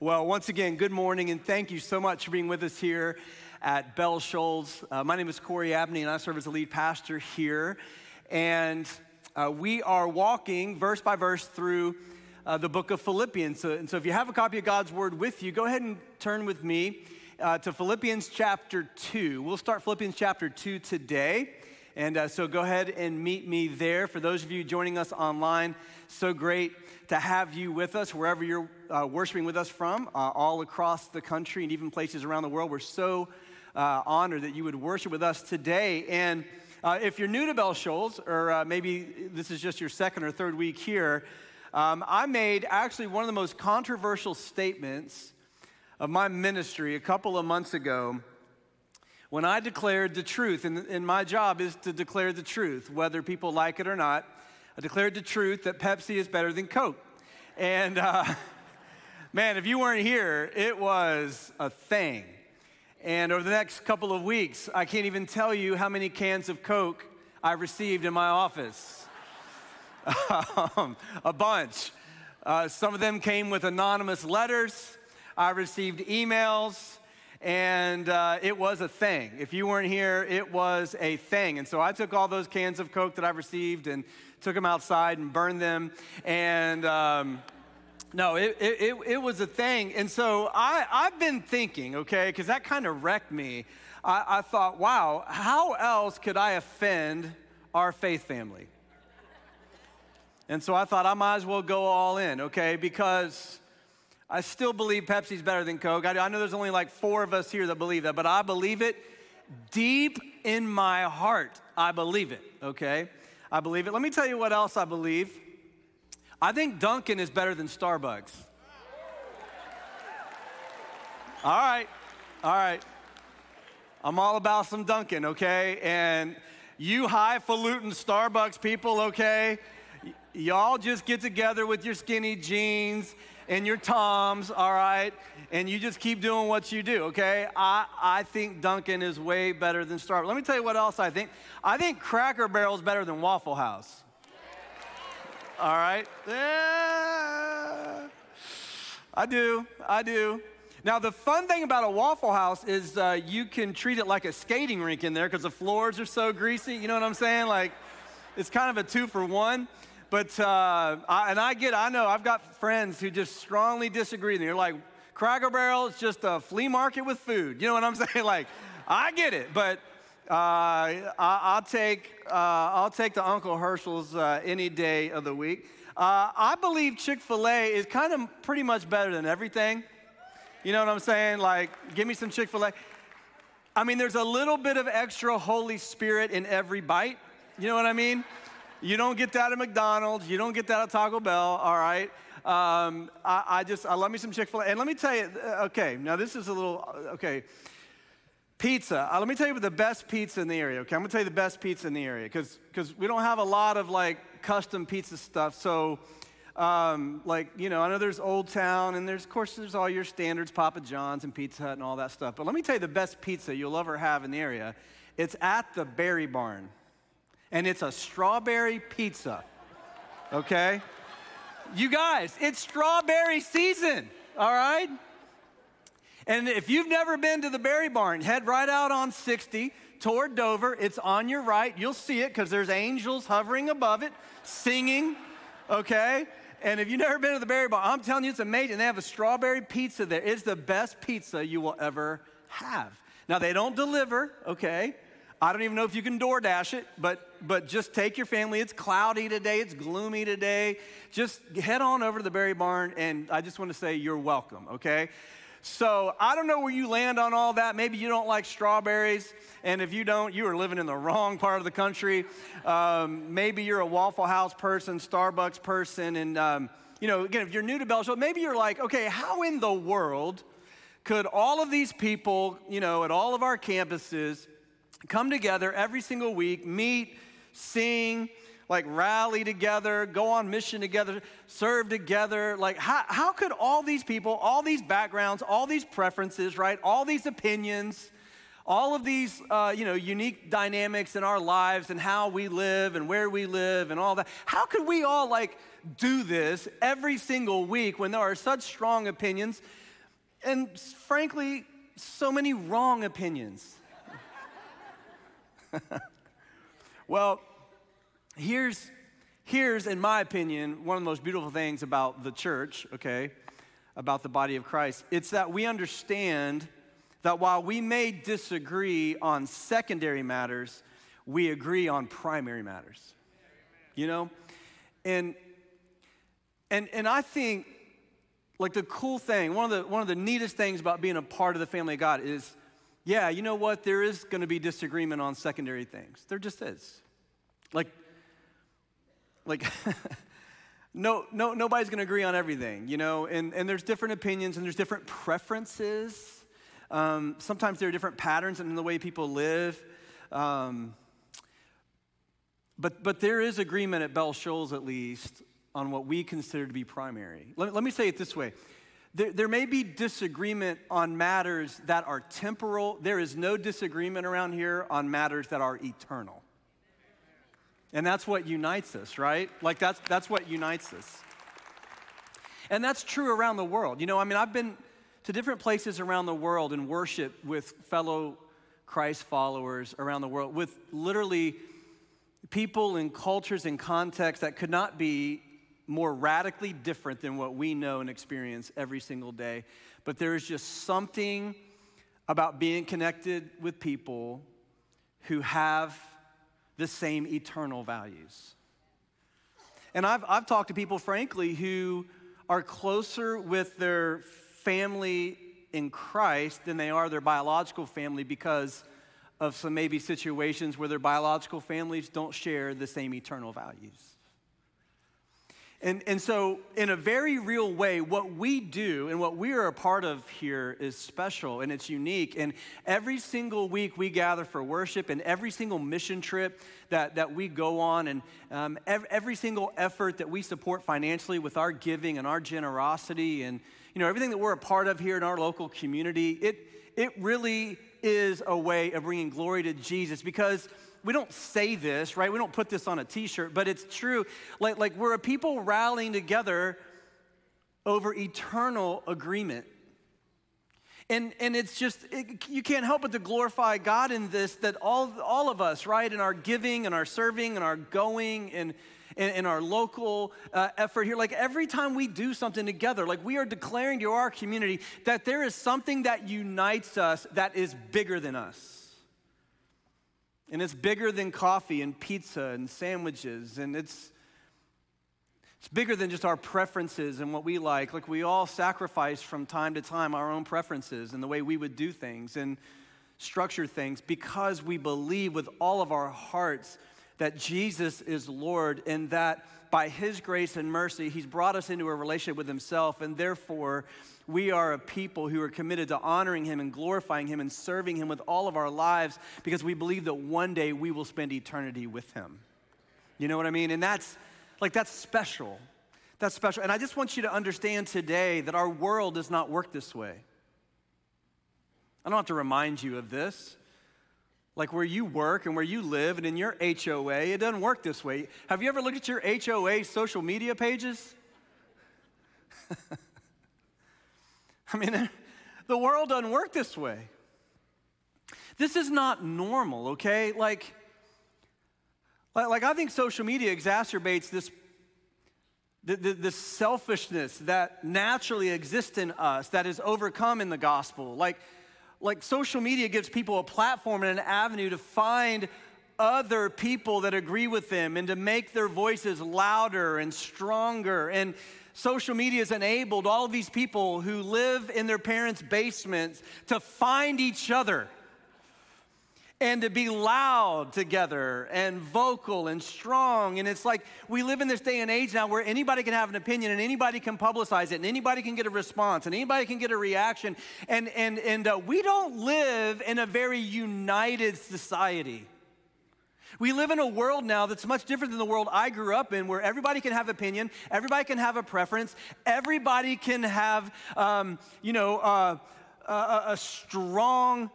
Well, once again, good morning, and thank you so much for being with us here at Bell Shoals. Uh, my name is Corey Abney, and I serve as the lead pastor here. And uh, we are walking verse by verse through uh, the book of Philippians. So, and so, if you have a copy of God's Word with you, go ahead and turn with me uh, to Philippians chapter 2. We'll start Philippians chapter 2 today. And uh, so go ahead and meet me there. For those of you joining us online, so great to have you with us wherever you're uh, worshiping with us from, uh, all across the country and even places around the world. We're so uh, honored that you would worship with us today. And uh, if you're new to Bell Shoals, or uh, maybe this is just your second or third week here, um, I made actually one of the most controversial statements of my ministry a couple of months ago when I declared the truth, and, and my job is to declare the truth, whether people like it or not. I declared the truth that Pepsi is better than Coke. And uh, man, if you weren't here, it was a thing. And over the next couple of weeks, I can't even tell you how many cans of Coke I received in my office. um, a bunch. Uh, some of them came with anonymous letters. I received emails and uh, it was a thing. If you weren't here, it was a thing. And so I took all those cans of Coke that I received and took them outside and burned them. And um, no, it, it, it, was a thing. And so I, I've been thinking, okay, because that kind of wrecked me. I, I thought, wow, how else could I offend our faith family? And so I thought I might as well go all in, okay, because I still believe Pepsi's better than Coke. I, I know there's only like four of us here that believe that, but I believe it deep in my heart. I believe it, okay? I believe it. Let me tell you what else I believe. I think Dunkin' is better than Starbucks. All right, all right. I'm all about some Dunkin', okay? And you highfalutin Starbucks people, okay? Y- y'all just get together with your skinny jeans and your Toms, all right? And you just keep doing what you do, okay? I, I think Dunkin' is way better than Starbucks. Let me tell you what else I think. I think Cracker Barrel is better than Waffle House. All right? Yeah. I do, I do. Now, the fun thing about a Waffle House is uh, you can treat it like a skating rink in there because the floors are so greasy. You know what I'm saying? Like, it's kind of a two for one. But, uh, I, and I get, I know, I've got friends who just strongly disagree. And they're like, Cracker Barrel is just a flea market with food. You know what I'm saying? Like, I get it, but uh, I, will take, uh, I'll take the Uncle Herschel's uh, any day of the week. Uh, I believe Chick fil A is kind of pretty much better than everything. You know what I'm saying? Like, give me some Chick fil A. I mean, there's a little bit of extra Holy Spirit in every bite. You know what I mean? You don't get that at McDonald's. You don't get that at Taco Bell, all right? Um, I, I, just, I love me some Chick fil A. And let me tell you, uh, okay, now this is a little, uh, okay. Pizza. Uh, let me tell you the best pizza in the area, okay? I'm gonna tell you the best pizza in the area because we don't have a lot of like custom pizza stuff. So, um, like, you know, I know there's Old Town and there's, of course, there's all your standards, Papa John's and Pizza Hut and all that stuff. But let me tell you the best pizza you'll ever have in the area. It's at the Berry Barn and it's a strawberry pizza. Okay? You guys, it's strawberry season, all right? And if you've never been to the Berry Barn, head right out on 60 toward Dover. It's on your right. You'll see it because there's angels hovering above it, singing, okay? And if you've never been to the Berry Barn, I'm telling you, it's amazing. They have a strawberry pizza there. It's the best pizza you will ever have. Now, they don't deliver, okay? I don't even know if you can DoorDash it, but, but just take your family. It's cloudy today, it's gloomy today. Just head on over to the Berry Barn, and I just want to say you're welcome, okay? So I don't know where you land on all that. Maybe you don't like strawberries, and if you don't, you are living in the wrong part of the country. Um, maybe you're a Waffle House person, Starbucks person, and um, you know, again, if you're new to Bell Shoals, maybe you're like, okay, how in the world could all of these people, you know, at all of our campuses come together every single week, meet, sing, like rally together, go on mission together, serve together. Like, how, how could all these people, all these backgrounds, all these preferences, right, all these opinions, all of these, uh, you know, unique dynamics in our lives and how we live and where we live and all that, how could we all like do this every single week when there are such strong opinions? and frankly, so many wrong opinions. well, here's, here's, in my opinion, one of the most beautiful things about the church, okay, about the body of Christ. It's that we understand that while we may disagree on secondary matters, we agree on primary matters. You know? And and and I think like the cool thing, one of the one of the neatest things about being a part of the family of God is yeah, you know what? There is going to be disagreement on secondary things. There just is. Like like no, no, nobody's going to agree on everything, you know, and, and there's different opinions and there's different preferences um, sometimes there are different patterns in the way people live. Um, but, but there is agreement at Bell Shoals, at least, on what we consider to be primary. Let, let me say it this way there, there may be disagreement on matters that are temporal, there is no disagreement around here on matters that are eternal. And that's what unites us, right? Like, that's, that's what unites us. And that's true around the world. You know, I mean, I've been to different places around the world and worship with fellow Christ followers around the world, with literally people and cultures and contexts that could not be more radically different than what we know and experience every single day. But there is just something about being connected with people who have the same eternal values. And I've, I've talked to people, frankly, who are closer with their family in Christ than they are their biological family because of some maybe situations where their biological families don't share the same eternal values. And, and so, in a very real way, what we do and what we are a part of here is special and it's unique. And every single week we gather for worship, and every single mission trip that, that we go on, and um, every, single effort that we support financially with our giving and our generosity, and you know, everything that we're a part of here in our local community, it, it really is a way of bringing glory to Jesus because we don't say this, right? We don't put this on a t-shirt, but it's true. Like, like we're a people rallying together over eternal agreement. And, and it's just, it, you can't help but to glorify God in this, that all, all of us, right, in our giving and our serving and our going and, in, our local uh, effort here, like every time we do something together, like we are declaring to our community that there is something that unites us that is bigger than us. And it's bigger than coffee and pizza and sandwiches. And it's, it's bigger than just our preferences and what we like. Like we all sacrifice from time to time our own preferences and the way we would do things and structure things because we believe with all of our hearts that Jesus is Lord and that by His grace and mercy, He's brought us into a relationship with Himself. And therefore, we are a people who are committed to honoring Him and glorifying Him and serving Him with all of our lives because we believe that one day we will spend eternity with Him. You know what I mean? And that's like, that's special. That's special. And I just want you to understand today that our world does not work this way. I don't have to remind you of this. Like where you work and where you live and in your HOA, it doesn't work this way. Have you ever looked at your HOA social media pages? I mean, the world doesn't work this way. This is not normal, okay? Like, like I think social media exacerbates this, this selfishness that naturally exists in us that is overcome in the gospel. Like, like social media gives people a platform and an avenue to find other people that agree with them and to make their voices louder and stronger. And social media has enabled all these people who live in their parents' basements to find each other and to be loud together and vocal and strong. And it's like we live in this day and age now where anybody can have an opinion and anybody can publicize it and anybody can get a response and anybody can get a reaction. And, and, and uh, we don't live in a very united society. We live in a world now that's much different than the world I grew up in, where everybody can have opinion, everybody can have a preference, everybody can have, um, you know, uh, a, a strong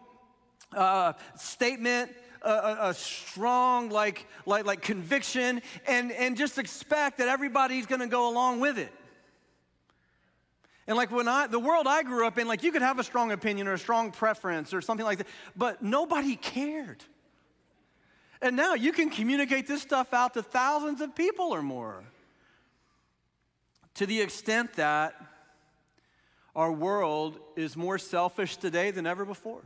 uh, statement, a, a, strong like, like, like conviction, and, and just expect that everybody's gonna go along with it. And like when I, the world I grew up in, like you could have a strong opinion or a strong preference or something like that, but nobody cared. And now you can communicate this stuff out to thousands of people or more. To the extent that our world is more selfish today than ever before.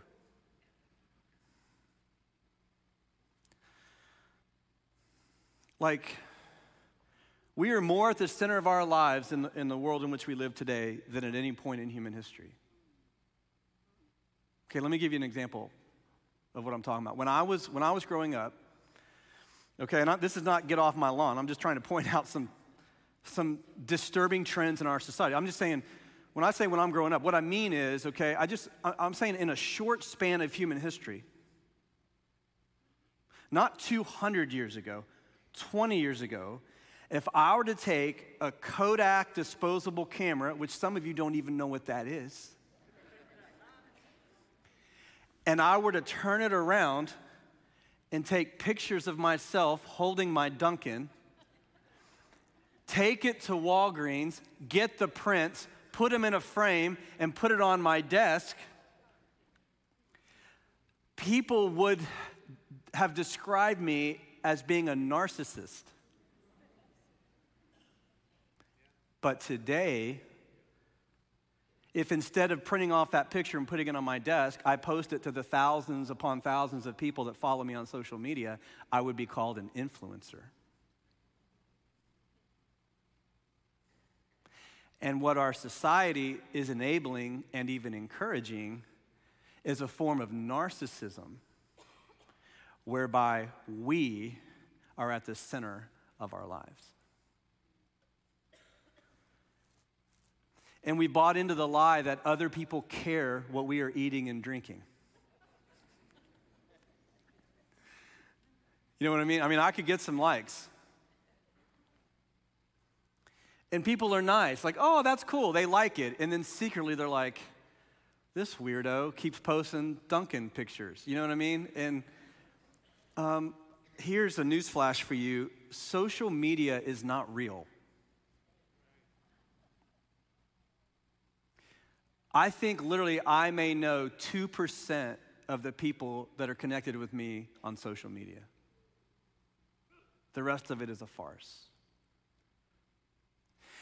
Like, we are more at the center of our lives in the, in the world in which we live today than at any point in human history. Okay, let me give you an example of what I'm talking about. When I was, when I was growing up, okay, and I, this is not get off my lawn, I'm just trying to point out some, some disturbing trends in our society. I'm just saying, when I say when I'm growing up, what I mean is, okay, I just, I'm saying in a short span of human history, not 200 years ago, 20 years ago, if I were to take a Kodak disposable camera, which some of you don't even know what that is, and I were to turn it around and take pictures of myself holding my Dunkin', take it to Walgreens, get the prints, put them in a frame, and put it on my desk, people would have described me as being a narcissist. But today, if instead of printing off that picture and putting it on my desk, I post it to the thousands upon thousands of people that follow me on social media, I would be called an influencer. And what our society is enabling and even encouraging is a form of narcissism whereby we are at the center of our lives. And we bought into the lie that other people care what we are eating and drinking. You know what I mean? I mean, I could get some likes. And people are nice, like, oh, that's cool, they like it. And then secretly they're like, this weirdo keeps posting Dunkin' pictures. You know what I mean? And um, here's a newsflash for you social media is not real. I think literally I may know 2% of the people that are connected with me on social media. The rest of it is a farce.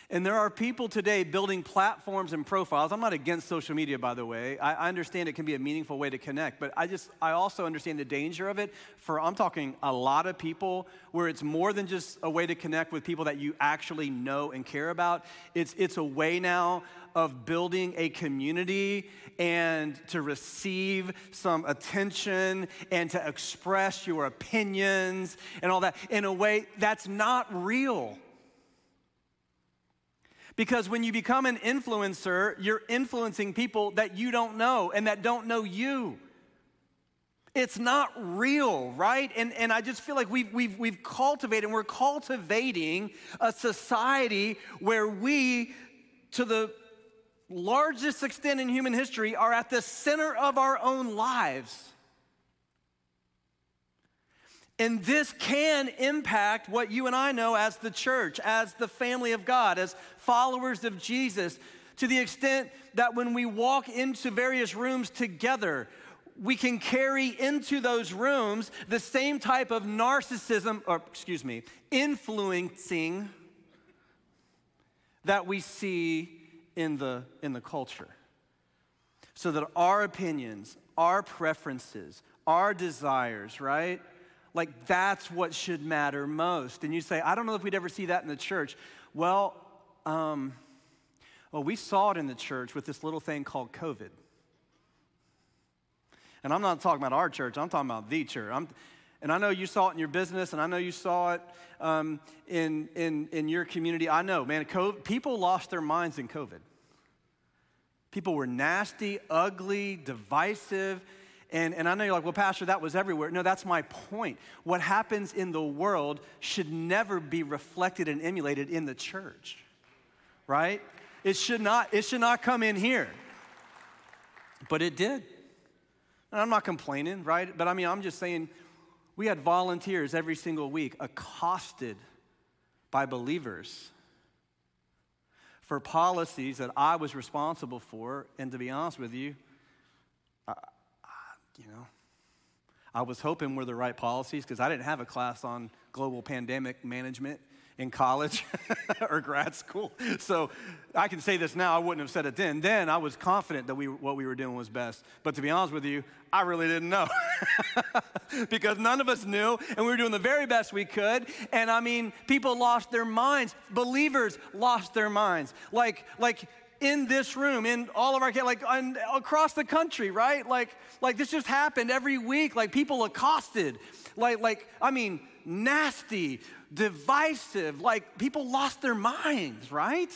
And there are people today building platforms and profiles. I'm not against social media, by the way. I, understand it can be a meaningful way to connect, but I just, I also understand the danger of it for, I'm talking a lot of people where it's more than just a way to connect with people that you actually know and care about. It's, it's a way now of building a community and to receive some attention and to express your opinions and all that in a way that's not real. Because when you become an influencer, you're influencing people that you don't know and that don't know you. It's not real, right? And, and I just feel like we've, we've, we've cultivated, and we're cultivating a society where we, to the largest extent in human history, are at the center of our own lives. And this can impact what you and I know as the church, as the family of God, as followers of Jesus, to the extent that when we walk into various rooms together, we can carry into those rooms the same type of narcissism, or excuse me, influencing that we see in the, in the culture. So that our opinions, our preferences, our desires, right? Like that's what should matter most. And you say, I don't know if we'd ever see that in the church. Well, um, well, we saw it in the church with this little thing called COVID. And I'm not talking about our church, I'm talking about the church. I'm, and I know you saw it in your business, and I know you saw it um, in, in, in your community. I know, man, COVID, people lost their minds in COVID. People were nasty, ugly, divisive. And, and I know you're like, well, Pastor, that was everywhere. No, that's my point. What happens in the world should never be reflected and emulated in the church, right? It should not, it should not come in here. But it did. And I'm not complaining, right? But I mean, I'm just saying we had volunteers every single week accosted by believers for policies that I was responsible for. And to be honest with you, you know, I was hoping we were the right policies because I didn't have a class on global pandemic management in college or grad school. So I can say this now, I wouldn't have said it then. Then I was confident that we, what we were doing was best. But to be honest with you, I really didn't know because none of us knew, and we were doing the very best we could. And I mean, people lost their minds. Believers lost their minds. Like, like, in this room, in all of our like on, across the country, right? Like, like this just happened every week. Like people accosted, like, like I mean, nasty, divisive. Like people lost their minds, right?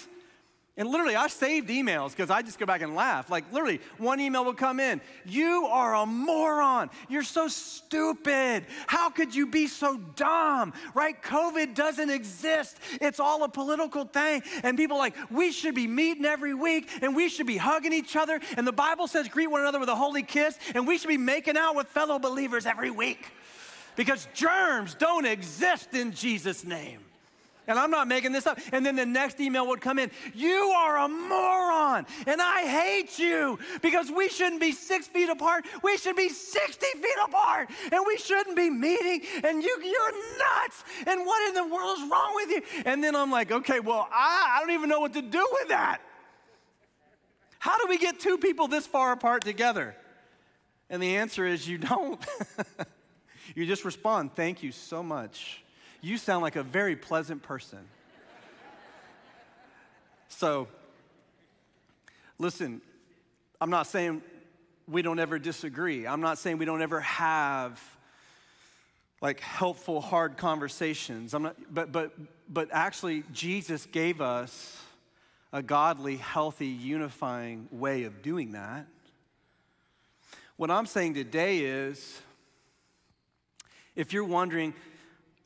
And literally, I saved emails because I just go back and laugh. Like, literally, one email will come in You are a moron. You're so stupid. How could you be so dumb? Right? COVID doesn't exist. It's all a political thing. And people like, we should be meeting every week and we should be hugging each other. And the Bible says, greet one another with a holy kiss. And we should be making out with fellow believers every week because germs don't exist in Jesus' name. And I'm not making this up. And then the next email would come in You are a moron, and I hate you because we shouldn't be six feet apart. We should be 60 feet apart, and we shouldn't be meeting. And you, you're nuts. And what in the world is wrong with you? And then I'm like, Okay, well, I, I don't even know what to do with that. How do we get two people this far apart together? And the answer is you don't. You just respond, Thank you so much. You sound like a very pleasant person. so, listen, I'm not saying we don't ever disagree. I'm not saying we don't ever have like helpful hard conversations. I'm not but but but actually Jesus gave us a godly, healthy, unifying way of doing that. What I'm saying today is if you're wondering,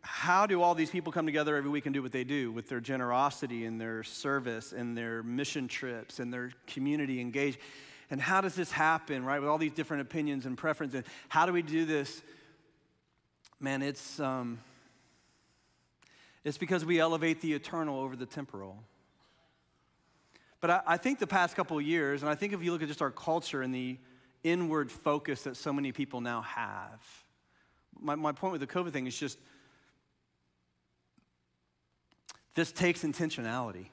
how do all these people come together every week and do what they do with their generosity and their service and their mission trips and their community engagement? And how does this happen, right, with all these different opinions and preferences? How do we do this? Man, it's, um, it's because we elevate the eternal over the temporal. But I, I think the past couple years, and I think if you look at just our culture and the inward focus that so many people now have, my, my point with the COVID thing is just this takes intentionality.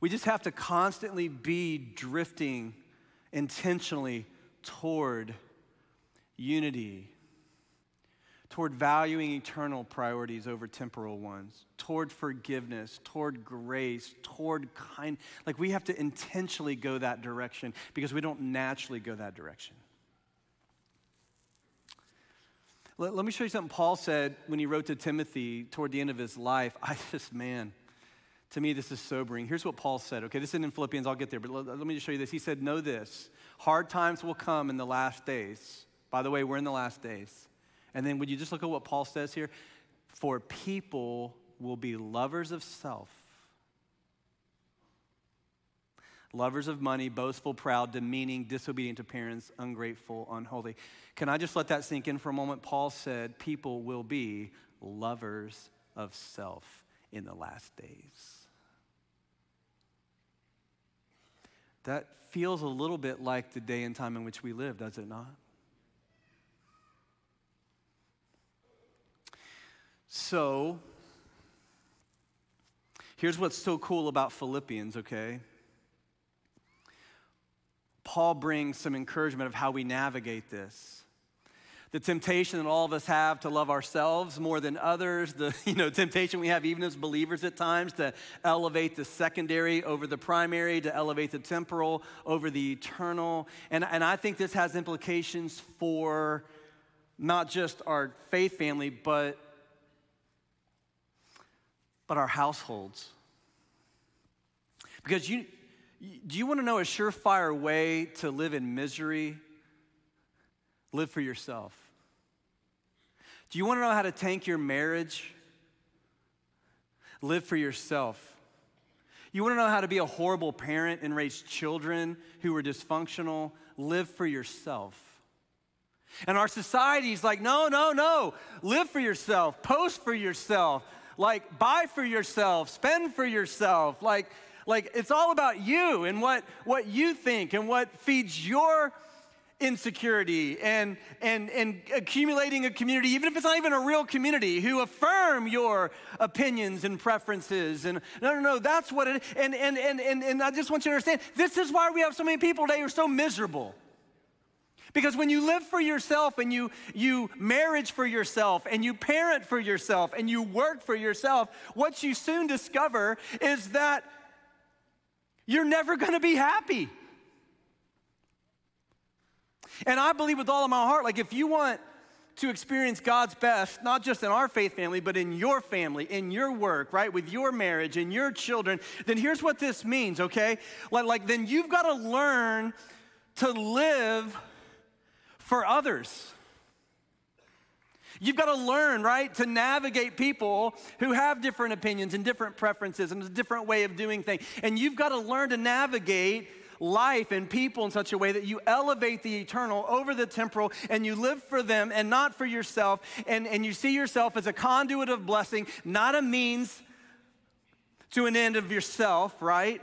We just have to constantly be drifting intentionally toward unity, toward valuing eternal priorities over temporal ones, toward forgiveness, toward grace, toward kind. Like we have to intentionally go that direction because we don't naturally go that direction. Let, let me show you something Paul said when he wrote to Timothy toward the end of his life. I just, man, to me, this is sobering. Here's what Paul said. Okay, this isn't in Philippians, I'll get there, but let, let me just show you this. He said, Know this hard times will come in the last days. By the way, we're in the last days. And then would you just look at what Paul says here? For people will be lovers of self, lovers of money, boastful, proud, demeaning, disobedient to parents, ungrateful, unholy. Can I just let that sink in for a moment? Paul said, People will be lovers of self in the last days. That feels a little bit like the day and time in which we live, does it not? So, here's what's so cool about Philippians, okay? Paul brings some encouragement of how we navigate this the temptation that all of us have to love ourselves more than others, the you know, temptation we have even as believers at times to elevate the secondary over the primary, to elevate the temporal over the eternal. And, and I think this has implications for not just our faith family, but, but our households. Because you, do you want to know a surefire way to live in misery Live for yourself. Do you want to know how to tank your marriage? Live for yourself. You want to know how to be a horrible parent and raise children who are dysfunctional? Live for yourself. And our society is like, no, no, no. Live for yourself. Post for yourself. Like, buy for yourself, spend for yourself. Like, like it's all about you and what, what you think and what feeds your insecurity and, and, and accumulating a community, even if it's not even a real community, who affirm your opinions and preferences. And no, no, no, that's what it and and and and, and I just want you to understand this is why we have so many people today who are so miserable. Because when you live for yourself and you, you marriage for yourself and you parent for yourself and you work for yourself, what you soon discover is that you're never gonna be happy. And I believe with all of my heart, like if you want to experience God's best, not just in our faith family, but in your family, in your work, right, with your marriage, and your children, then here's what this means, okay? Like, like then you've got to learn to live for others. You've got to learn, right, to navigate people who have different opinions and different preferences and a different way of doing things. And you've got to learn to navigate life and people in such a way that you elevate the eternal over the temporal and you live for them and not for yourself. And, and you see yourself as a conduit of blessing, not a means to an end of yourself, right?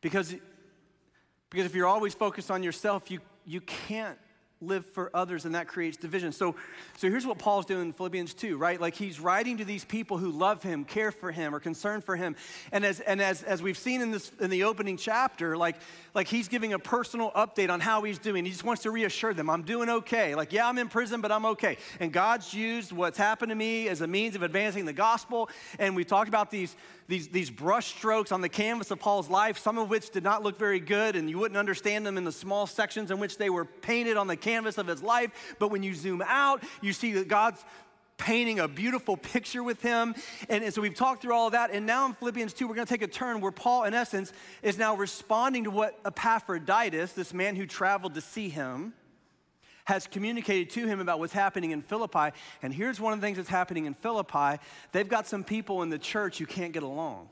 Because, because if you're always focused on yourself, you, you can't live for others and that creates division. So, so here's what Paul's doing in Philippians 2, right? Like he's writing to these people who love him, care for him, are concerned for him. And as, and as, as we've seen in, this, in the opening chapter, like, like he's giving a personal update on how he's doing. He just wants to reassure them, I'm doing okay. Like, yeah, I'm in prison, but I'm okay. And God's used what's happened to me as a means of advancing the gospel. And we talked about these, these, these brush strokes on the canvas of Paul's life, some of which did not look very good, and you wouldn't understand them in the small sections in which they were painted on the canvas of his life. But when you zoom out, you see that God's painting a beautiful picture with him. And, and, so we've talked through all of that. And now in Philippians 2, we're going to take a turn where Paul, in essence, is now responding to what Epaphroditus, this man who traveled to see him, has communicated to him about what's happening in Philippi. And here's one of the things that's happening in Philippi they've got some people in the church who can't get along.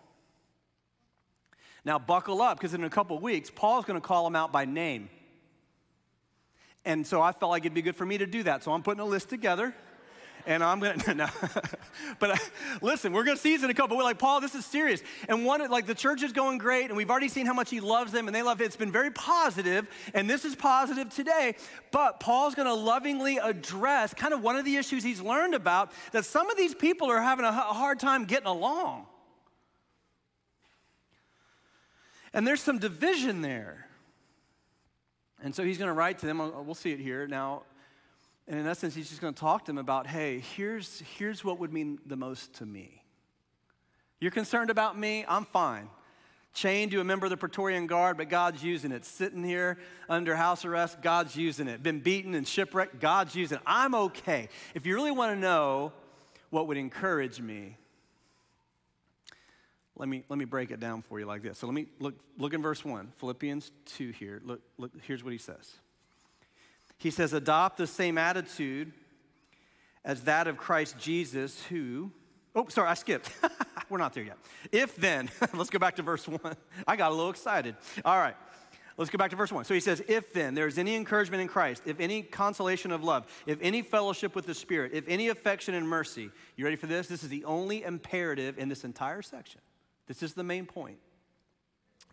Now, buckle up because in a couple weeks, Paul's going to call them out by name. And so I felt like it'd be good for me to do that. So I'm putting a list together and I'm gonna no. but uh, listen, we're gonna see this in a couple. We're like Paul, this is serious. And one, like the church is going great, and we've already seen how much he loves them, and they love it. It's been very positive, and this is positive today. But Paul's gonna lovingly address kind of one of the issues he's learned about that some of these people are having a hard time getting along. And there's some division there. And so he's going to write to them. Uh, we'll see it here. Now, and in essence, he's just going to talk to them about hey, here's, here's what would mean the most to me. You're concerned about me? I'm fine. Chained to a member of the Praetorian Guard, but God's using it. Sitting here under house arrest, God's using it. Been beaten and shipwrecked, God's using it. I'm okay. If you really want to know what would encourage me, let me, let me break it down for you like this. So let me look, look in verse 1, Philippians 2 here. Look, look, here's what he says. He says, adopt the same attitude as that of Christ Jesus, who, oh, sorry, I skipped. We're not there yet. If then, let's go back to verse one. I got a little excited. All right. Let's go back to verse 1. So he says, If then there is any encouragement in Christ, if any consolation of love, if any fellowship with the Spirit, if any affection and mercy, you ready for this? This is the only imperative in this entire section. This is the main point.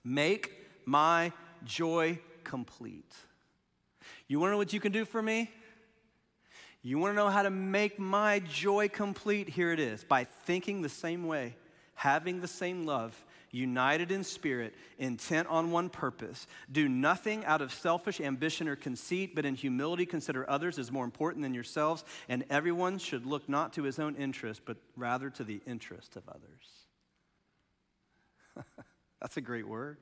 Make my joy complete you want to know what you can do for me? You want to know how to make my joy complete? Here it is by thinking the same way, having the same love, united in spirit, intent on one purpose. Do nothing out of selfish ambition or conceit, but in humility consider others as more important than yourselves, and everyone should look not to his own interest, but rather to the interest of others. That's a great word.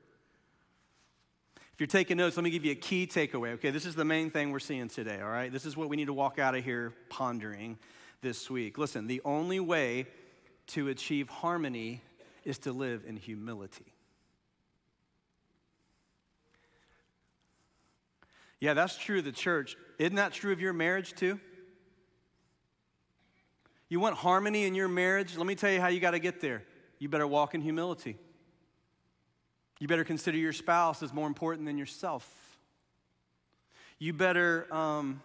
If you're taking notes, let me give you a key takeaway. Okay, this is the main thing we're seeing today, all right? This is what we need to walk out of here pondering this week. Listen, the only way to achieve harmony is to live in humility. Yeah, that's true of the church. Isn't that true of your marriage too? You want harmony in your marriage? Let me tell you how you got to get there. You better walk in humility. You better consider your spouse as more important than yourself. You better um,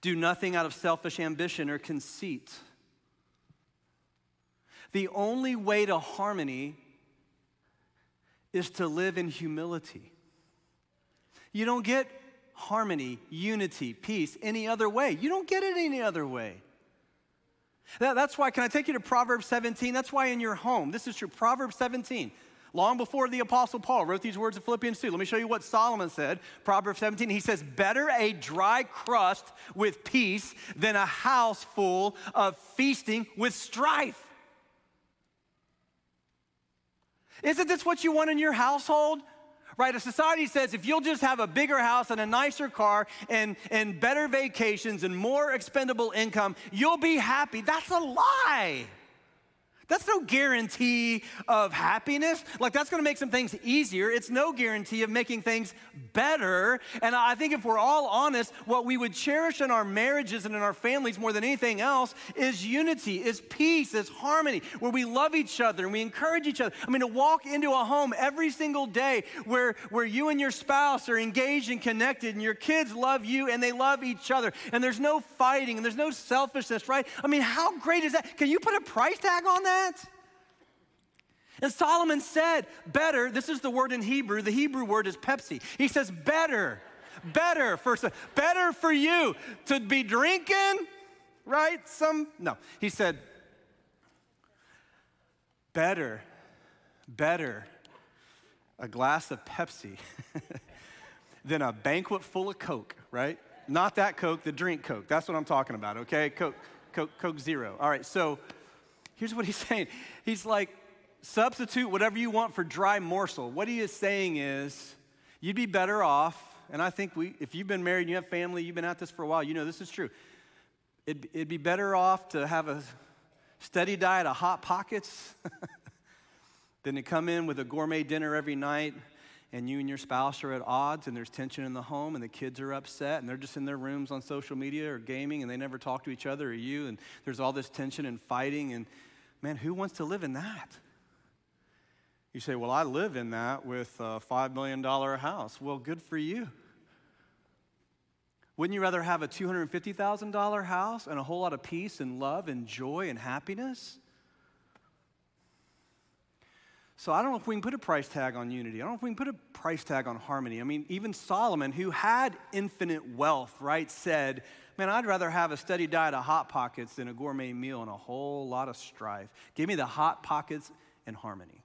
do nothing out of selfish ambition or conceit. The only way to harmony is to live in humility. You don't get harmony, unity, peace any other way. You don't get it any other way. That, that's why, can I take you to Proverbs 17? That's why in your home, this is true, Proverbs 17. Long before the Apostle Paul wrote these words in Philippians 2, let me show you what Solomon said. Proverbs 17, he says, Better a dry crust with peace than a house full of feasting with strife. Isn't this what you want in your household? Right? A society says if you'll just have a bigger house and a nicer car and, and better vacations and more expendable income, you'll be happy. That's a lie. That's no guarantee of happiness. Like, that's gonna make some things easier. It's no guarantee of making things better. And I think if we're all honest, what we would cherish in our marriages and in our families more than anything else is unity, is peace, is harmony, where we love each other and we encourage each other. I mean, to walk into a home every single day where, where you and your spouse are engaged and connected and your kids love you and they love each other and there's no fighting and there's no selfishness, right? I mean, how great is that? Can you put a price tag on that? That? And Solomon said, better, this is the word in Hebrew, the Hebrew word is Pepsi. He says, better, better for, better for you to be drinking, right? Some, no. He said, better, better a glass of Pepsi than a banquet full of Coke, right? Not that Coke, the drink Coke. That's what I'm talking about, okay? Coke, Coke, Coke Zero. All right, so Here's what he's saying He's like, substitute whatever you want for dry morsel. What he is saying is, you'd be better off, and I think we, if you've been married and you have family, you've been at this for a while, you know this is true. It'd, it'd be better off to have a steady diet of Hot Pockets than to come in with a gourmet dinner every night and you and your spouse are at odds and there's tension in the home and the kids are upset and they're just in their rooms on social media or gaming and they never talk to each other or you and there's all this tension and fighting and man who wants to live in that you say well i live in that with a $5 million house well good for you wouldn't you rather have a $250000 house and a whole lot of peace and love and joy and happiness so I don't know if we can put a price tag on unity. I don't know if we can put a price tag on harmony. I mean, even Solomon, who had infinite wealth, right, said, Man, I'd rather have a steady diet of Hot Pockets than a gourmet meal and a whole lot of strife. Give me the Hot Pockets and harmony.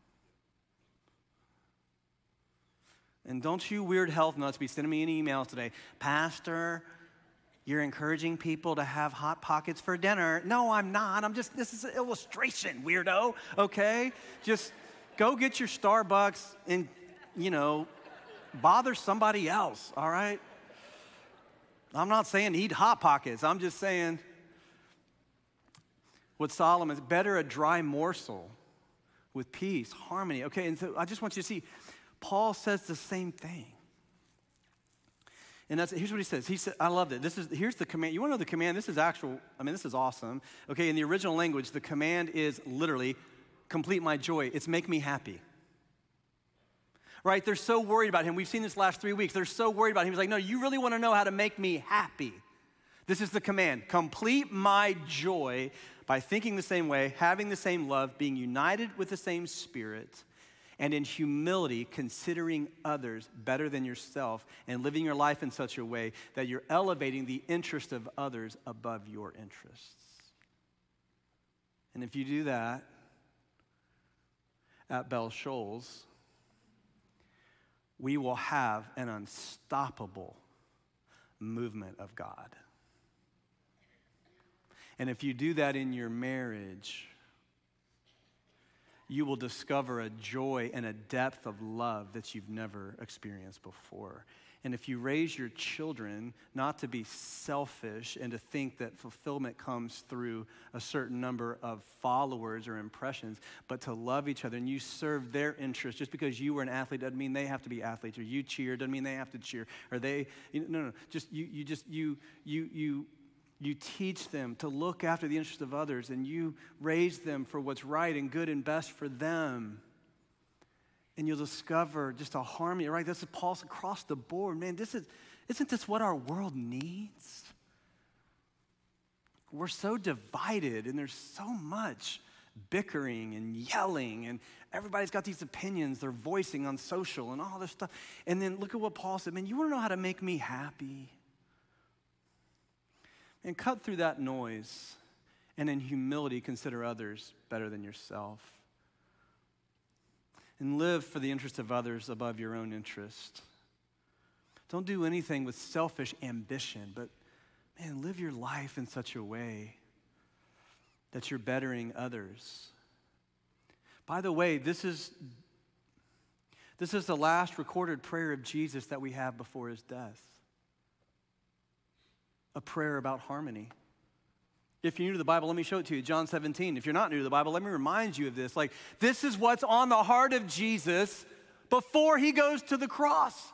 And don't you weird health nuts be sending me any emails today. Pastor, you're encouraging people to have hot pockets for dinner. No, I'm not. I'm just, this is an illustration, weirdo, okay? Just Go get your Starbucks and, you know, bother somebody else, all right? I'm not saying eat Hot Pockets. I'm just saying what Solomon is better a dry morsel with peace, harmony. Okay, and so I just want you to see, Paul says the same thing. And that's here's what he says. He said, I love it. This is here's the command. You want to know the command? This is actual, I mean, this is awesome. Okay, in the original language, the command is literally complete my joy. It's make me happy. Right? They're so worried about him. We've seen this last three weeks. They're so worried about him. He's like, no, you really want to know how to make me happy. This is the command complete my joy by thinking the same way, having the same love, being united with the same spirit, and in humility considering others better than yourself and living your life in such a way that you're elevating the interest of others above your interests. And if you do that, at Bell Shoals, we will have an unstoppable movement of God. And if you do that in your marriage, you will discover a joy and a depth of love that you've never experienced before. And if you raise your children not to be selfish and to think that fulfillment comes through a certain number of followers or impressions, but to love each other and you serve their interests, just because you were an athlete doesn't mean they have to be athletes, or you cheer doesn't mean they have to cheer, or they, you no, no, just you, you just, you, you, you, you teach them to look after the interests of others and you raise them for what's right and good and best for them and you'll discover just a harmony, right? This is Paul's across the board. Man, this is, isn't this what our world needs? We're so divided and there's so much bickering and yelling, and everybody's got these opinions they're voicing on social and all this stuff. And then look at what Paul said man, you wanna know how to make me happy? And cut through that noise and in humility consider others better than yourself. And live for the interest of others above your own interest. Don't do anything with selfish ambition, but man, live your life in such a way that you're bettering others. By the way, this is, this is the last recorded prayer of Jesus that we have before his death a prayer about harmony. If you're new to the Bible, let me show it to you. John 17. If you're not new to the Bible, let me remind you of this. Like, this is what's on the heart of Jesus before he goes to the cross.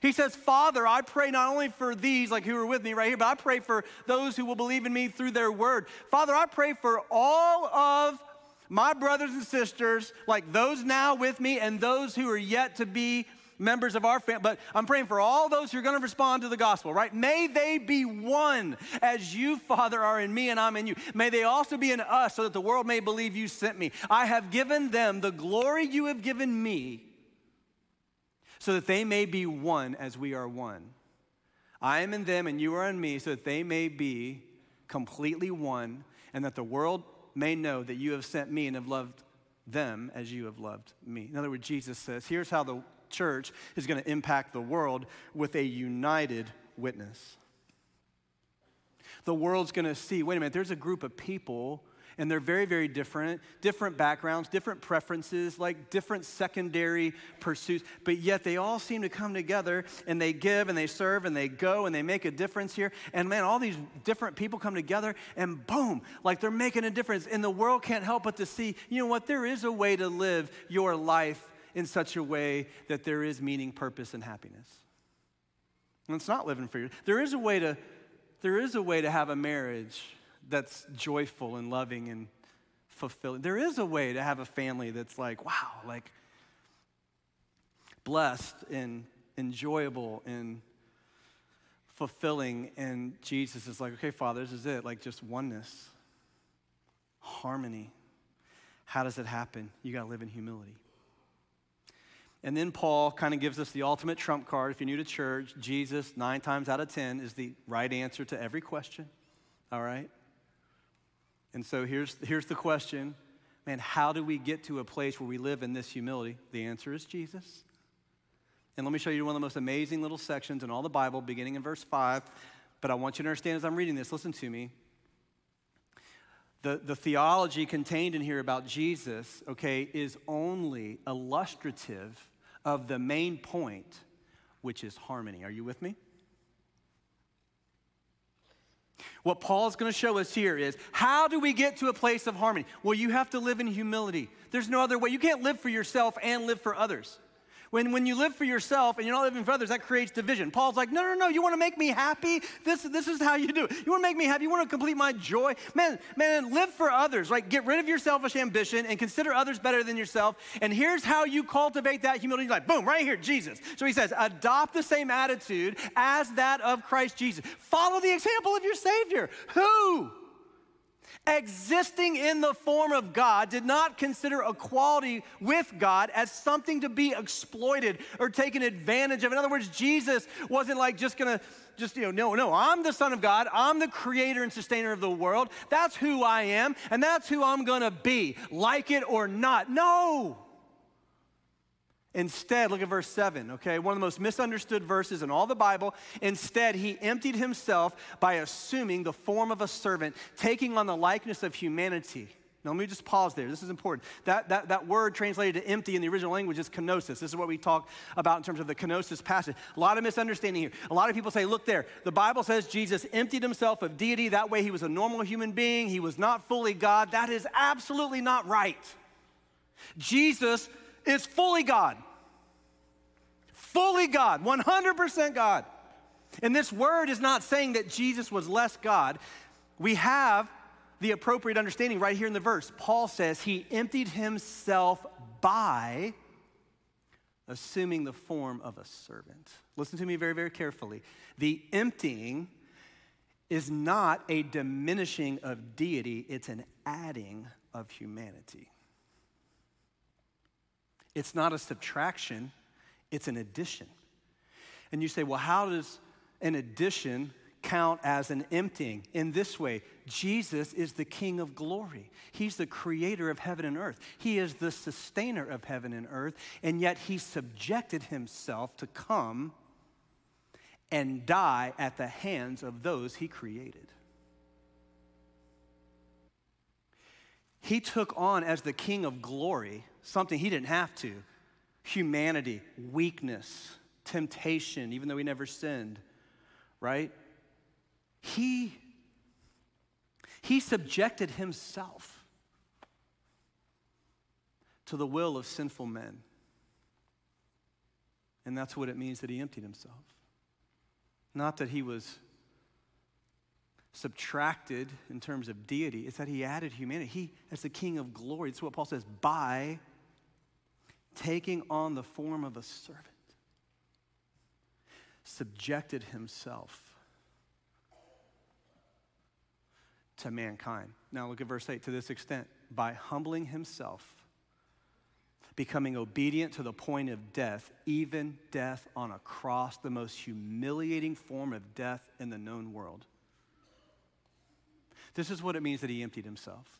He says, Father, I pray not only for these, like who are with me right here, but I pray for those who will believe in me through their word. Father, I pray for all of my brothers and sisters, like those now with me and those who are yet to be members of our family, but I'm praying for all those who are going to respond to the gospel, right? May they be one as you, Father, are in me and I'm in you. May they also be in us so that the world may believe you sent me. I have given them the glory you have given me so that they may be one as we are one. I am in them and you are in me, so that they may be completely one, and that the world may know that you have sent me and have loved them as you have loved me. In other words, Jesus says, here's how the church is going to impact the world with a united witness. The world's going to see wait a minute, there's a group of people and they're very, very different, different backgrounds, different preferences, like different secondary pursuits, but yet they all seem to come together and they give and they serve and they go and they make a difference here. And man, all these different people come together and boom, like they're making a difference. And the world can't help but to see, you know what, there is a way to live your life in such a way that there is meaning, purpose, and happiness. And it's not living for you. There is a way to, there is a way to have a marriage that's joyful and loving and fulfilling. There is a way to have a family that's like, wow, like blessed and enjoyable and fulfilling. And Jesus is like, okay, Father, this is it. Like just oneness, harmony. How does it happen? You got to live in humility. And then Paul kind of gives us the ultimate trump card. If you're new to church, Jesus, nine times out of 10, is the right answer to every question. All right? And so here's, here's the question man, how do we get to a place where we live in this humility? The answer is Jesus. And let me show you one of the most amazing little sections in all the Bible, beginning in verse 5. But I want you to understand as I'm reading this, listen to me. The, the theology contained in here about Jesus, okay, is only illustrative of the main point, which is harmony. Are you with me? What Paul's going to show us here is how do we get to a place of harmony? Well, you have to live in humility. There's no other way. You can't live for yourself and live for others. When, when you live for yourself and you're not living for others, that creates division. Paul's like, no, no, no, you want to make me happy? This, this is how you do it. You want to make me happy? You want to complete my joy? Man, man, live for others, right? Get rid of your selfish ambition and consider others better than yourself. And here's how you cultivate that humility. Like, boom, right here, Jesus. So he says, adopt the same attitude as that of Christ Jesus. Follow the example of your Savior. Who? Existing in the form of God, did not consider equality with God as something to be exploited or taken advantage of. In other words, Jesus wasn't like just gonna, just, you know, no, no, I'm the Son of God. I'm the creator and sustainer of the world. That's who I am, and that's who I'm gonna be, like it or not. No. Instead, look at verse 7, okay? One of the most misunderstood verses in all the Bible. Instead, he emptied himself by assuming the form of a servant, taking on the likeness of humanity. Now, let me just pause there. This is important. That, that, that word translated to empty in the original language is kenosis. This is what we talk about in terms of the kenosis passage. A lot of misunderstanding here. A lot of people say, look there, the Bible says Jesus emptied himself of deity. That way, he was a normal human being. He was not fully God. That is absolutely not right. Jesus is fully God. Fully God, 100% God. And this word is not saying that Jesus was less God. We have the appropriate understanding right here in the verse. Paul says he emptied himself by assuming the form of a servant. Listen to me very, very carefully. The emptying is not a diminishing of deity, it's an adding of humanity. It's not a subtraction, it's an addition. And you say, well, how does an addition count as an emptying? In this way, Jesus is the King of glory. He's the creator of heaven and earth. He is the sustainer of heaven and earth, and yet he subjected himself to come and die at the hands of those he created. He took on as the King of glory something he didn't have to humanity, weakness, temptation, even though he never sinned, right? He, he subjected himself to the will of sinful men. And that's what it means that he emptied himself. Not that he was subtracted in terms of deity, it's that he added humanity. He, as the King of glory, that's what Paul says, by taking on the form of a servant, subjected himself to mankind. Now look at verse 8 to this extent by humbling himself, becoming obedient to the point of death, even death on a cross, the most humiliating form of death in the known world. This is what it means that he emptied himself.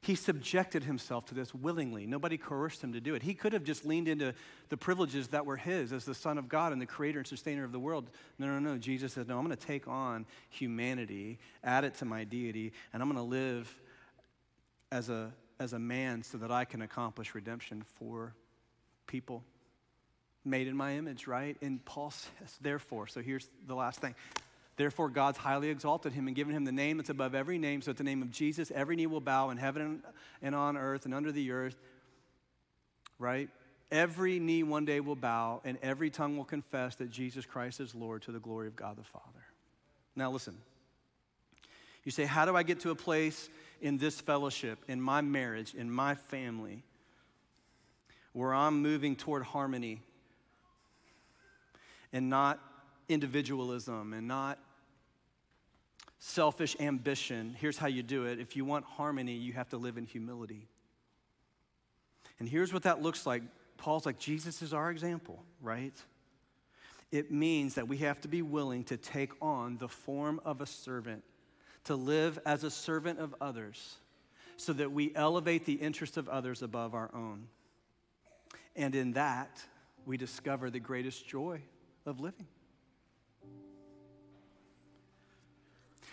He subjected himself to this willingly. Nobody coerced him to do it. He could have just leaned into the privileges that were his as the Son of God and the creator and sustainer of the world. No, no, no. Jesus said, No, I'm going to take on humanity, add it to my deity, and I'm going to live as a, as a man so that I can accomplish redemption for people made in my image, right? And Paul says, therefore, so here's the last thing. Therefore, God's highly exalted him and given him the name that's above every name, so at the name of Jesus, every knee will bow in heaven and on earth and under the earth, right? Every knee one day will bow, and every tongue will confess that Jesus Christ is Lord to the glory of God the Father. Now, listen. You say, How do I get to a place in this fellowship, in my marriage, in my family, where I'm moving toward harmony and not individualism and not selfish ambition. Here's how you do it if you want harmony, you have to live in humility. And here's what that looks like. Paul's like, Jesus is our example, right? It means that we have to be willing to take on the form of a servant, to live as a servant of others, so that we elevate the interests of others above our own. And in that, we discover the greatest joy of living.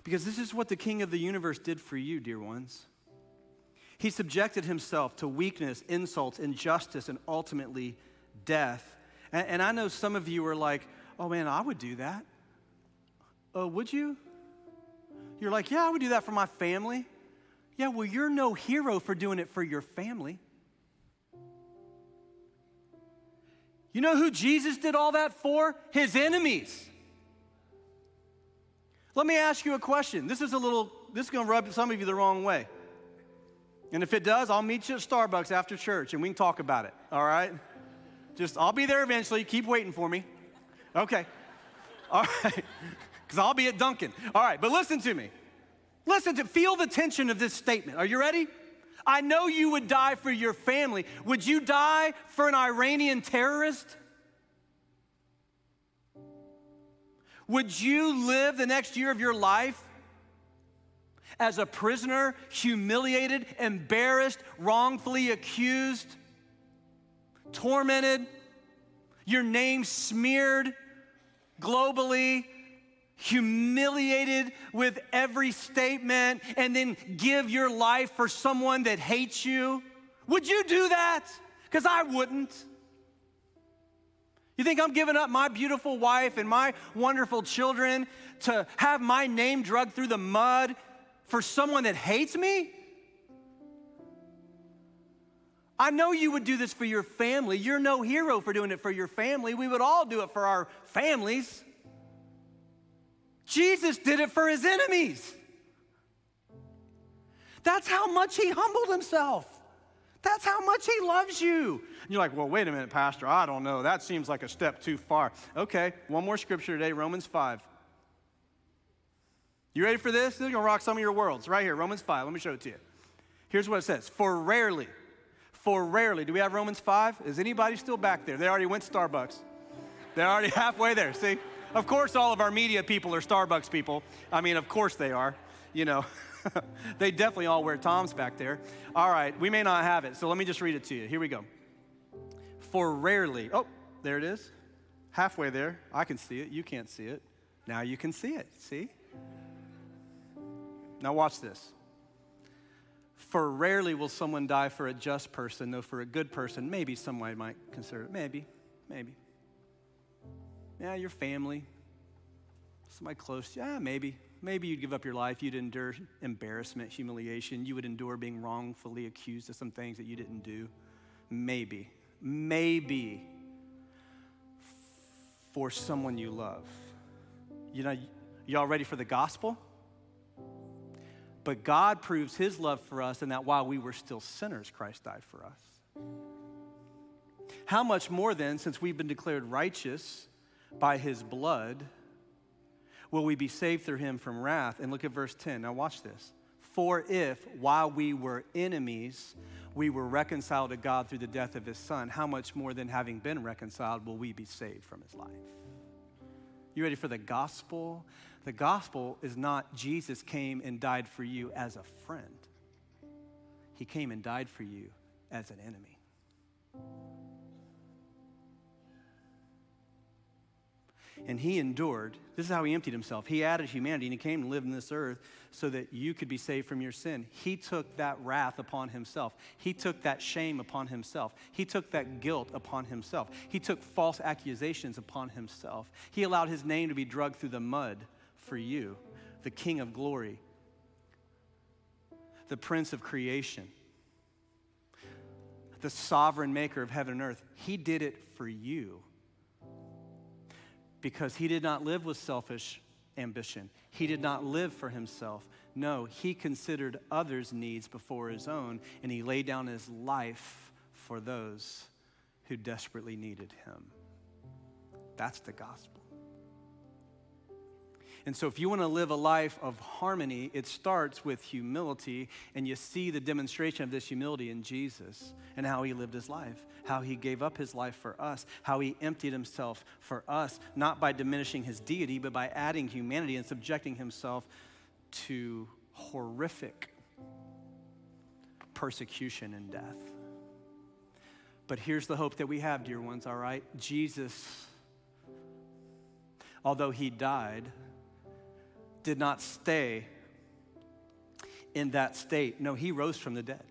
Because this is what the King of the universe did for you, dear ones. He subjected himself to weakness, insults, injustice, and ultimately death. And, and I know some of you are like, oh man, I would do that. Oh, would you? You're like, yeah, I would do that for my family. Yeah, well, you're no hero for doing it for your family. You know who Jesus did all that for? His enemies. Let me ask you a question. This is a little, this is going to rub some of you the wrong way. And if it does, I'll meet you at Starbucks after church and we can talk about it, all right? Just, I'll be there eventually. Keep waiting for me. Okay. All right. Because I'll be at Dunkin'. All right, but listen to me. Listen to, feel the tension of this statement. Are you ready? I know you would die for your family. Would you die for an Iranian terrorist? Would you live the next year of your life as a prisoner, humiliated, embarrassed, wrongfully accused, tormented, your name smeared globally, humiliated with every statement, and then give your life for someone that hates you? Would you do that? Because I wouldn't. You think I'm giving up my beautiful wife and my wonderful children to have my name dragged through the mud for someone that hates me? I know you would do this for your family. You're no hero for doing it for your family. We would all do it for our families. Jesus did it for his enemies. That's how much he humbled himself. That's how much He loves you. And you're like, well, wait a minute, Pastor. I don't know. That seems like a step too far. Okay, one more scripture today Romans 5. You ready for this? This is going to rock some of your worlds right here, Romans 5. Let me show it to you. Here's what it says For rarely, for rarely, do we have Romans 5? Is anybody still back there? They already went Starbucks. They're already halfway there, see? Of course, all of our media people are Starbucks people. I mean, of course they are, you know. they definitely all wear Toms back there. All right, we may not have it, so let me just read it to you. Here we go. For rarely, oh, there it is. Halfway there. I can see it. You can't see it. Now you can see it. See? Now, watch this. For rarely will someone die for a just person, though for a good person, maybe someone might consider it. Maybe, maybe. Yeah, your family, somebody close. Yeah, maybe. Maybe you'd give up your life. You'd endure embarrassment, humiliation. You would endure being wrongfully accused of some things that you didn't do. Maybe. Maybe for someone you love. You know, y'all ready for the gospel? But God proves his love for us in that while we were still sinners, Christ died for us. How much more then, since we've been declared righteous by his blood, will we be saved through him from wrath? And look at verse 10. Now, watch this. For if, while we were enemies, we were reconciled to God through the death of his son, how much more than having been reconciled will we be saved from his life? You ready for the gospel? The gospel is not Jesus came and died for you as a friend, he came and died for you as an enemy. And he endured. This is how he emptied himself. He added humanity and he came and lived in this earth so that you could be saved from your sin. He took that wrath upon himself. He took that shame upon himself. He took that guilt upon himself. He took false accusations upon himself. He allowed his name to be drugged through the mud for you, the King of glory, the Prince of creation, the sovereign maker of heaven and earth. He did it for you because he did not live with selfish ambition. He did not live for himself. No, he considered others' needs before his own, and he laid down his life for those who desperately needed him. That's the gospel. And so, if you want to live a life of harmony, it starts with humility, and you see the demonstration of this humility in Jesus and how he lived his life, how he gave up his life for us, how he emptied himself for us, not by diminishing his deity, but by adding humanity and subjecting himself to horrific persecution and death. But here's the hope that we have, dear ones, all right? Jesus, although he died, did not stay in that state. No, he rose from the dead.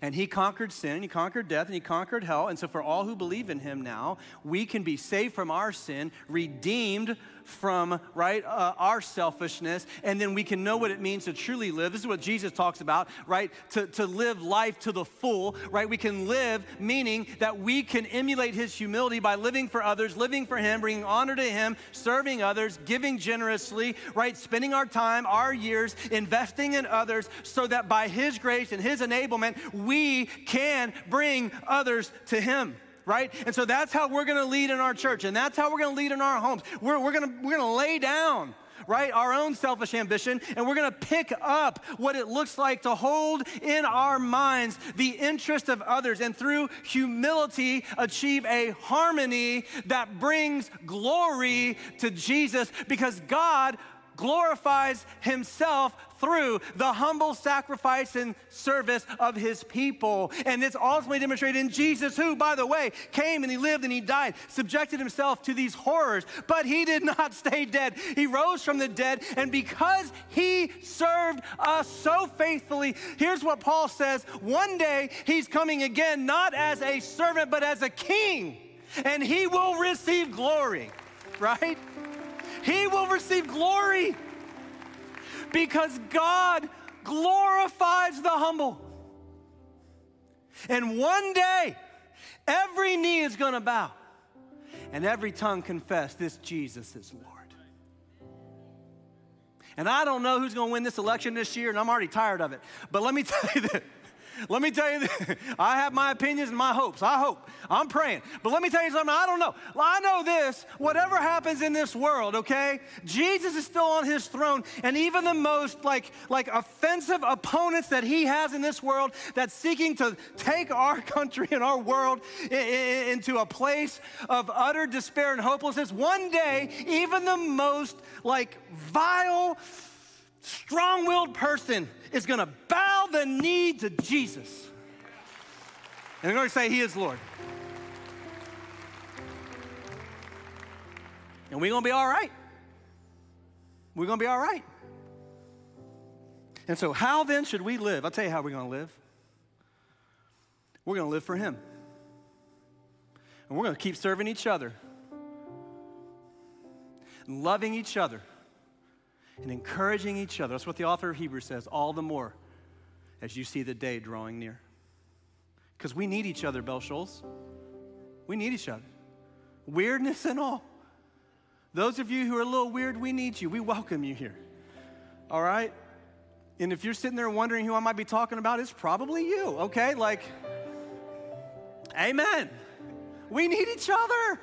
And he conquered sin, and he conquered death, and he conquered hell. And so, for all who believe in him now, we can be saved from our sin, redeemed from right uh, our selfishness and then we can know what it means to truly live. This is what jesus talks about right? To, to live life to the full right? We can live meaning that we can emulate his humility by living for others living for him bringing honor to him serving others giving generously right? Spending our time our years investing in others so that by his grace and his enablement we can bring others to him right? And so that's how we're gonna lead in our church, and that's how we're gonna lead in our homes. We're, we're, gonna, we're gonna lay down right? Our own selfish ambition, and we're gonna pick up what it looks like to hold in our minds the interest of others, and through humility, achieve a harmony that brings glory to Jesus because God glorifies himself through the humble sacrifice and service of his people. And it's ultimately demonstrated in Jesus, who, by the way, came and he lived and he died, subjected himself to these horrors, but he did not stay dead. He rose from the dead, and because he served us so faithfully, here's what Paul says one day he's coming again, not as a servant, but as a king, and he will receive glory, right? He will receive glory because God glorifies the humble. And one day, every knee is going to bow and every tongue confess this Jesus is Lord. And I don't know who's going to win this election this year, and I'm already tired of it. But let me tell you this let me tell you. I have my opinions and my hopes. I hope. I'm praying. But let me tell you something, I don't know. I know this whatever happens in this world, okay, Jesus is still on his throne. And even the most like, like offensive opponents that he has in this world that's seeking to take our country and our world into a place of utter despair and hopelessness, one day, even the most like vile, strong willed person is to bow the knee to Jesus. And they're going to say, He is Lord. And we're going to be all right. We're going to be all right. And so, how then should we live? I'll tell you how we're going to live. We're going to live for Him. And we're going to keep serving each other, loving each other, and encouraging each other. That's what the author of Hebrews says, all the more as you see the day drawing near. Because we need each other, Bell Shoals. We need each other. Weirdness and all. Those of you who are a little weird, we need you. We welcome you here. All right? And if you're sitting there wondering who I might be talking about, it's probably you, okay? Like, amen. We need each other.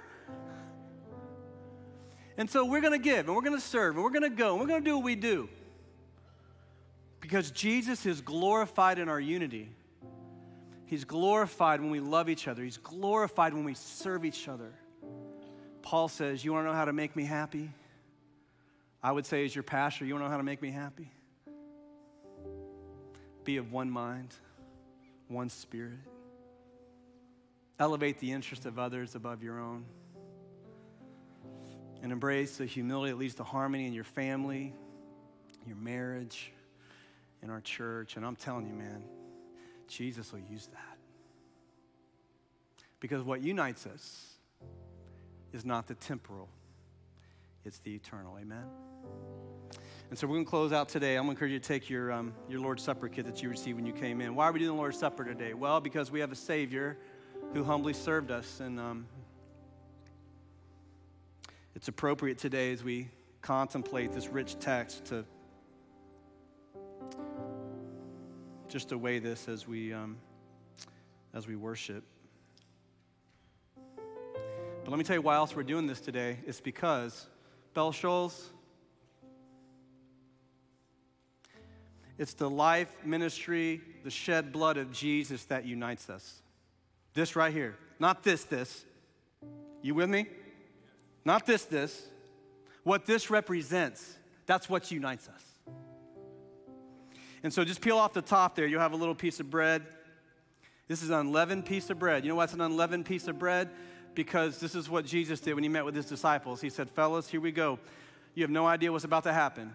And so we're to give and we're to serve and we're to go and we're to do what we do. Because Jesus is glorified in our unity. He's glorified when we love each other. He's glorified when we serve each other. Paul says, You want to know how to make me happy? I would say, as your pastor, you want to know how to make me happy? Be of one mind, one spirit. Elevate the interest of others above your own and embrace the humility that leads to harmony in your family, your marriage, in our church. And I'm telling you, man, Jesus will use that. Because what unites us is not the temporal, it's the eternal. Amen? And so we're going to close out today. I'm going to encourage you to take your, um, your Lord's Supper kit that you received when you came in. Why are we doing the Lord's Supper today? Well, because we have a Savior who humbly served us. And um, it's appropriate today as we contemplate this rich text to just to weigh this as we um, as we worship. But let me tell you why else we're doing this today. It's because Bell Shoals, it's the life, ministry, the shed blood of Jesus that unites us. This right here, not this, this. You with me? Not this, this. What this represents, that's what unites us. And so just peel off the top there, you'll have a little piece of bread. This is an unleavened piece of bread. You know why it's an unleavened piece of bread? Because this is what Jesus did when he met with his disciples. He said, Fellas, here we go. You have no idea what's about to happen.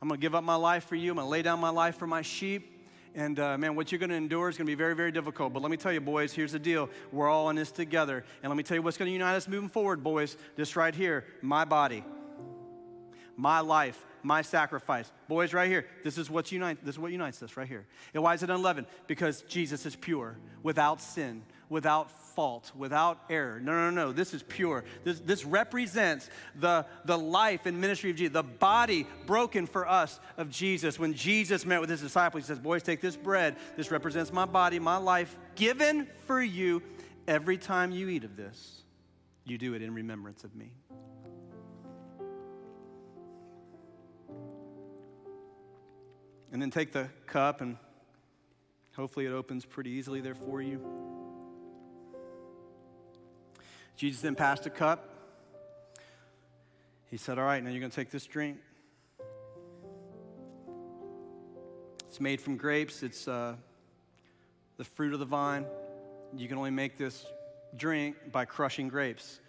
I'm going to give up my life for you. I'm going to lay down my life for my sheep. And uh, man, what you're going to endure is going to be very, very difficult. But let me tell you, boys, here's the deal. We're all in this together. And let me tell you what's going to unite us moving forward, boys. This right here my body, my life, my sacrifice. Boys, right here, this is what unites, this is what unites us right here. And why is it unleavened? Because Jesus is pure, without sin, without fault, without error. No, no, no. This is pure. This, this represents the, the life and ministry of Jesus, the body broken for us of Jesus. When Jesus met with his disciples, he says, Boys, take this bread. This represents my body, my life, given for you. Every time you eat of this, you do it in remembrance of me. And then take the cup, and hopefully it opens pretty easily there for you. Jesus then passed a cup. He said, All right, now you're going to take this drink. It's made from grapes, it's uh, the fruit of the vine. You can only make this drink by crushing grapes.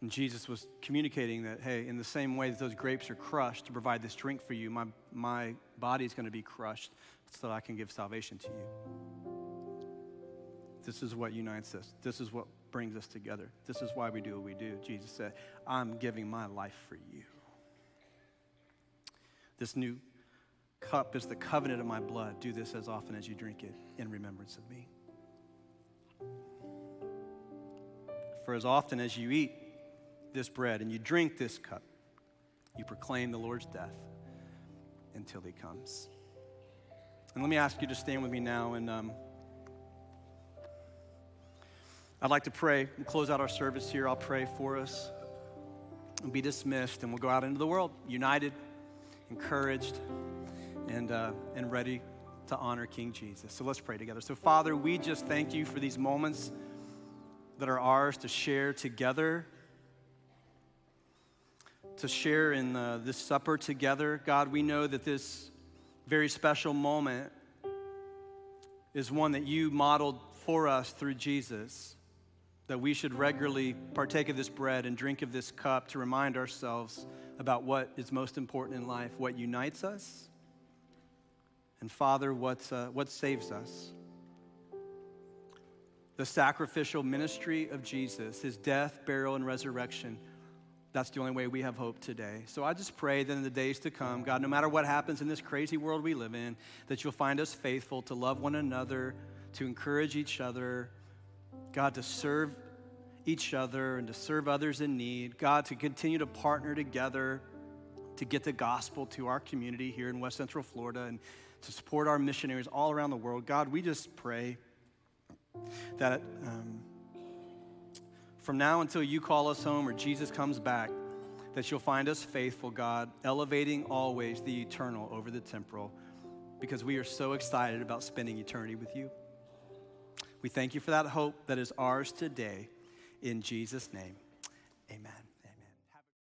And Jesus was communicating that, hey, in the same way that those grapes are crushed to provide this drink for you, my, my body is going to be crushed so that I can give salvation to you. This is what unites us. This is what brings us together. This is why we do what we do. Jesus said, I'm giving my life for you. This new cup is the covenant of my blood. Do this as often as you drink it in remembrance of me. For as often as you eat this bread and you drink this cup, you proclaim the Lord's death until he comes. And let me ask you to stand with me now and. Um, I'd like to pray. We'll close out our service here. I'll pray for us and be dismissed, and we'll go out into the world united, encouraged, and, uh, and ready to honor King Jesus. So let's pray together. So, Father, we just thank you for these moments that are ours to share together, to share in uh, this supper together. God, we know that this very special moment is one that you modeled for us through Jesus that we should regularly partake of this bread and drink of this cup to remind ourselves about what is most important in life, what unites us, and Father, what, uh, what saves us. The sacrificial ministry of Jesus, his death, burial, and resurrection. That's the only way we have hope today. So I just pray that in the days to come, God, no matter what happens in this crazy world we live in, that you'll find us faithful to love one another, to encourage each other, God, to serve each other and to serve others in need. God, to continue to partner together to get the gospel to our community here in West Central Florida and to support our missionaries all around the world. God, we just pray that um, from now until you call us home or Jesus comes back, that you'll find us faithful, God, elevating always the eternal over the temporal, because we are so excited about spending eternity with you. We thank you for that hope that is ours today. In Jesus' name, amen.